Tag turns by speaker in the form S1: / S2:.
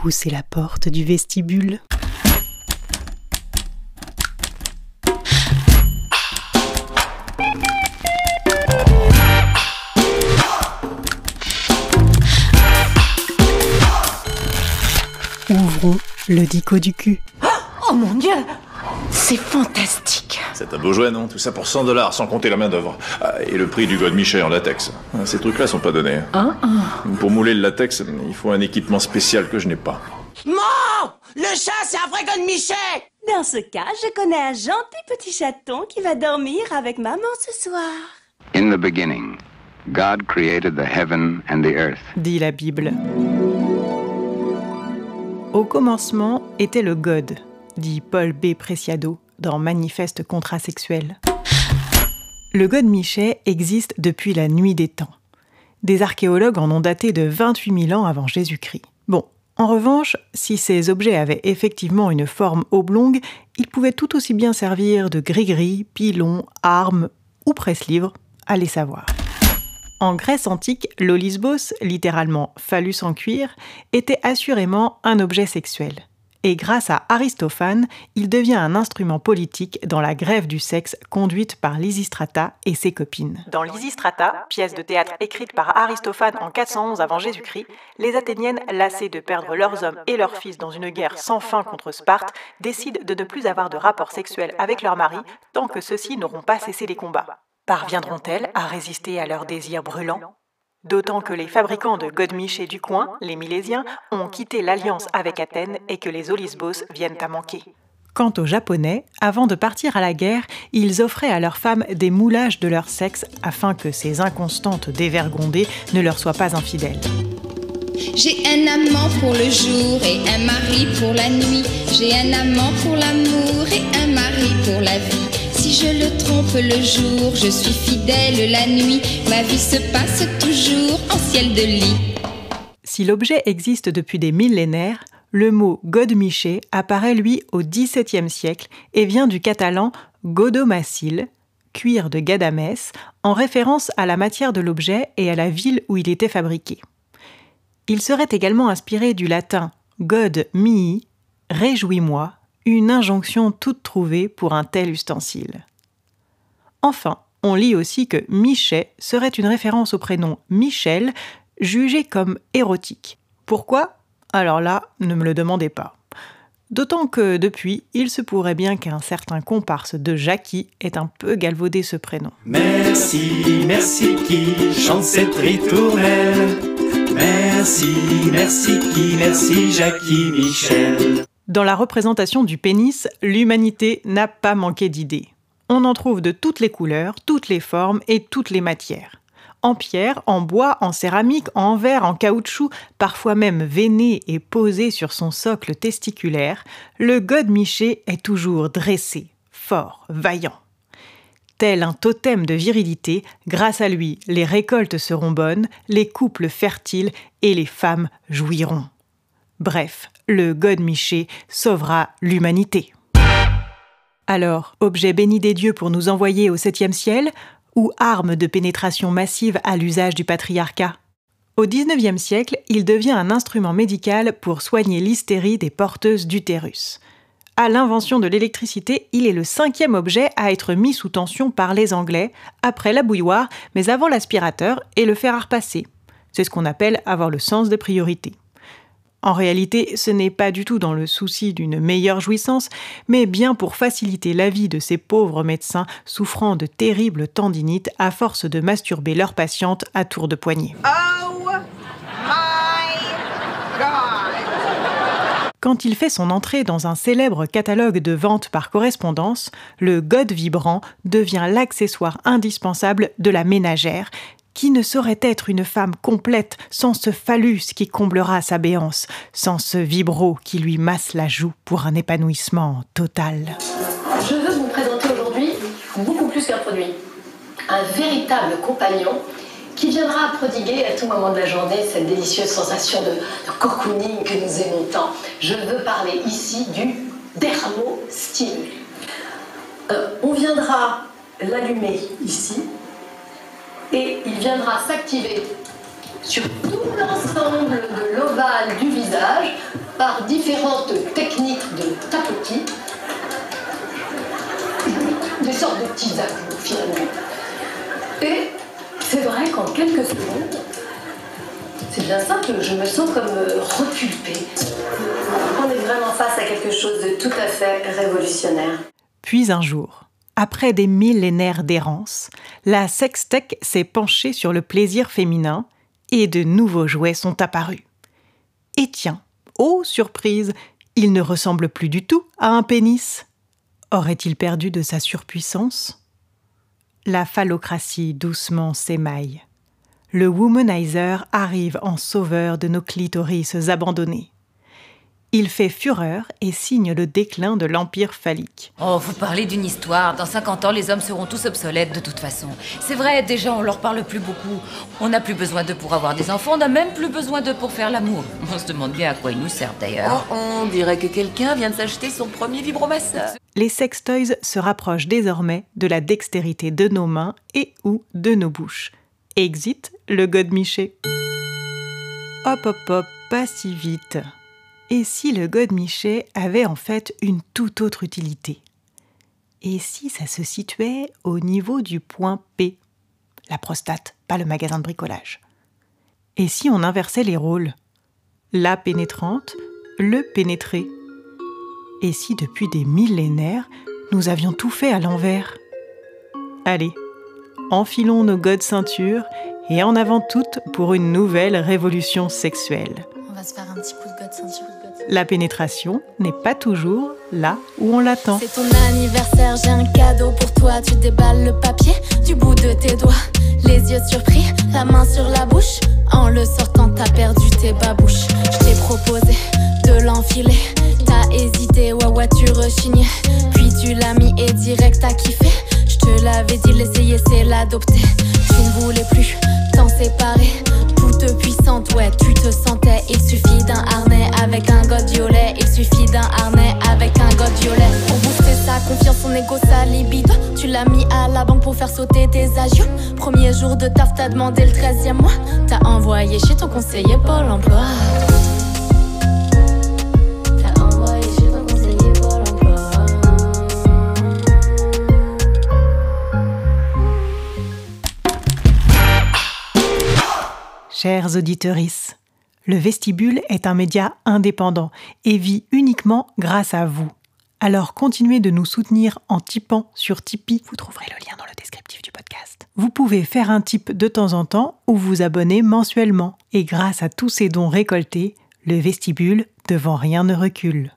S1: poussez la porte du vestibule. Ouvrons le dico du cul.
S2: Oh mon dieu C'est fantastique
S3: C'est un beau jouet, non? Tout ça pour 100 dollars, sans compter la main-d'œuvre. Ah, et le prix du God Michel en latex. Ah, Ces trucs-là sont pas donnés.
S2: Hein
S3: Pour mouler le latex, il faut un équipement spécial que je n'ai pas.
S4: Mon Le chat, c'est un vrai de Michel
S5: Dans ce cas, je connais un gentil petit chaton qui va dormir avec maman ce soir.
S6: In the beginning, God created the heaven and the earth.
S1: dit la Bible. Au commencement était le God, dit Paul B. Preciado dans Manifeste contrasexuel. Le God Miché existe depuis la nuit des temps. Des archéologues en ont daté de 28 000 ans avant Jésus-Christ. Bon, en revanche, si ces objets avaient effectivement une forme oblongue, ils pouvaient tout aussi bien servir de gris-gris, pilon, arme ou presse-livre, allez savoir. En Grèce antique, l'olisbos, littéralement phallus en cuir, était assurément un objet sexuel. Et grâce à Aristophane, il devient un instrument politique dans la grève du sexe conduite par Lysistrata et ses copines. Dans Lysistrata, pièce de théâtre écrite par Aristophane en 411 avant Jésus-Christ, les Athéniennes, lassées de perdre leurs hommes et leurs fils dans une guerre sans fin contre Sparte, décident de ne plus avoir de rapports sexuels avec leurs maris tant que ceux-ci n'auront pas cessé les combats. Parviendront-elles à résister à leurs désirs brûlants? D'autant que les fabricants de godemiches du coin, les Milésiens, ont quitté l'alliance avec Athènes et que les Olisbos viennent à manquer. Quant aux Japonais, avant de partir à la guerre, ils offraient à leurs femmes des moulages de leur sexe afin que ces inconstantes dévergondées ne leur soient pas infidèles.
S7: J'ai un amant pour le jour et un mari pour la nuit. J'ai un amant pour l'amour et un mari pour la vie. Si je le trompe le jour, je suis fidèle la nuit. Ma vie se passe toujours en ciel de lit.
S1: Si l'objet existe depuis des millénaires, le mot godemiché apparaît lui au XVIIe siècle et vient du catalan godomacil, cuir de Gadamès, en référence à la matière de l'objet et à la ville où il était fabriqué. Il serait également inspiré du latin god mihi, réjouis-moi, une injonction toute trouvée pour un tel ustensile. Enfin, on lit aussi que Michet serait une référence au prénom Michel, jugé comme érotique. Pourquoi? Alors là, ne me le demandez pas. D'autant que depuis, il se pourrait bien qu'un certain comparse de Jackie ait un peu galvaudé ce prénom.
S8: Merci, merci qui chante cette ritournelle. Merci, merci qui, merci Jackie Michel.
S1: Dans la représentation du pénis, l'humanité n'a pas manqué d'idées. On en trouve de toutes les couleurs, toutes les formes et toutes les matières. En pierre, en bois, en céramique, en verre, en caoutchouc, parfois même veiné et posé sur son socle testiculaire, le god miché est toujours dressé, fort, vaillant. Tel un totem de virilité, grâce à lui, les récoltes seront bonnes, les couples fertiles et les femmes jouiront. Bref, le God Miché sauvera l'humanité. Alors, objet béni des dieux pour nous envoyer au septième ciel ou arme de pénétration massive à l'usage du patriarcat Au XIXe siècle, il devient un instrument médical pour soigner l'hystérie des porteuses d'utérus. À l'invention de l'électricité, il est le cinquième objet à être mis sous tension par les Anglais, après la bouilloire, mais avant l'aspirateur et le fer à repasser. C'est ce qu'on appelle avoir le sens des priorités. En réalité, ce n'est pas du tout dans le souci d'une meilleure jouissance, mais bien pour faciliter la vie de ces pauvres médecins souffrant de terribles tendinites à force de masturber leurs patientes à tour de poignet. Quand il fait son entrée dans un célèbre catalogue de vente par correspondance, le God vibrant devient l'accessoire indispensable de la ménagère, qui ne saurait être une femme complète sans ce phallus qui comblera sa béance, sans ce vibro qui lui masse la joue pour un épanouissement total?
S9: Je veux vous présenter aujourd'hui beaucoup plus qu'un produit. Un véritable compagnon qui viendra prodiguer à tout moment de la journée cette délicieuse sensation de, cocooning que nous aimons tant. Je veux parler ici du dermostimule. Euh, on viendra l'allumer ici et il viendra s'activer sur tout l'ensemble de l'ovale du visage par différentes techniques de tapotis, des sortes de petits finalement. Et c'est vrai qu'en quelques secondes, c'est bien simple, je me sens comme euh, repulpée. On est vraiment face à quelque chose de tout à fait révolutionnaire.
S1: Puis un jour, après des millénaires d'errance, la sextech s'est penchée sur le plaisir féminin et de nouveaux jouets sont apparus. Et tiens, oh surprise, il ne ressemble plus du tout à un pénis. Aurait-il perdu de sa surpuissance? La phallocratie doucement s'émaille. Le womanizer arrive en sauveur de nos clitoris abandonnés. Il fait fureur et signe le déclin de l'empire phallique.
S10: Oh, vous parlez d'une histoire. Dans 50 ans, les hommes seront tous obsolètes de toute façon. C'est vrai, déjà, on leur parle plus beaucoup. On n'a plus besoin d'eux pour avoir des enfants, on n'a même plus besoin d'eux pour faire l'amour. On se demande bien à quoi ils nous servent d'ailleurs.
S2: Oh, on dirait que quelqu'un vient de s'acheter son premier vibromasseur.
S1: Les sextoys se rapprochent désormais de la dextérité de nos mains et ou de nos bouches. Exit le godemiché. Hop hop hop, pas si vite. Et si le godemichet avait en fait une toute autre utilité? Et si ça se situait au niveau du point P La prostate, pas le magasin de bricolage? Et si on inversait les rôles? La pénétrante, le pénétré? Et si depuis des millénaires, nous avions tout fait à l'envers? Allez, enfilons nos godes ceintures et en avant toutes pour une nouvelle révolution sexuelle.
S11: On va se faire un petit coup de god ceinture.
S1: La pénétration n'est pas toujours là où on l'attend.
S11: C'est ton anniversaire, j'ai un cadeau pour toi. Tu déballes le papier du bout de tes doigts. Les yeux surpris, la main sur la bouche. En le sortant, t'as perdu tes babouches. Je t'ai proposé de l'enfiler. T'as hésité, ouais, ouais, tu rechignais. Puis tu l'as mis et direct t'as kiffé. Je te l'avais dit, l'essayer, c'est l'adopter. Tu ne voulais plus t'en séparer toute puissante, ouais, tu te sentais. Il suffit son. Tu l'as mis à la banque pour faire sauter tes agios. Premier jour de taf, t'as demandé le 13e mois. T'as envoyé chez ton conseiller Pôle emploi.
S1: Chers auditeuristes, le vestibule est un média indépendant et vit uniquement grâce à vous. Alors continuez de nous soutenir en tipant sur Tipeee. Vous trouverez le lien dans le descriptif du podcast. Vous pouvez faire un tip de temps en temps ou vous abonner mensuellement. Et grâce à tous ces dons récoltés, le vestibule devant rien ne recule.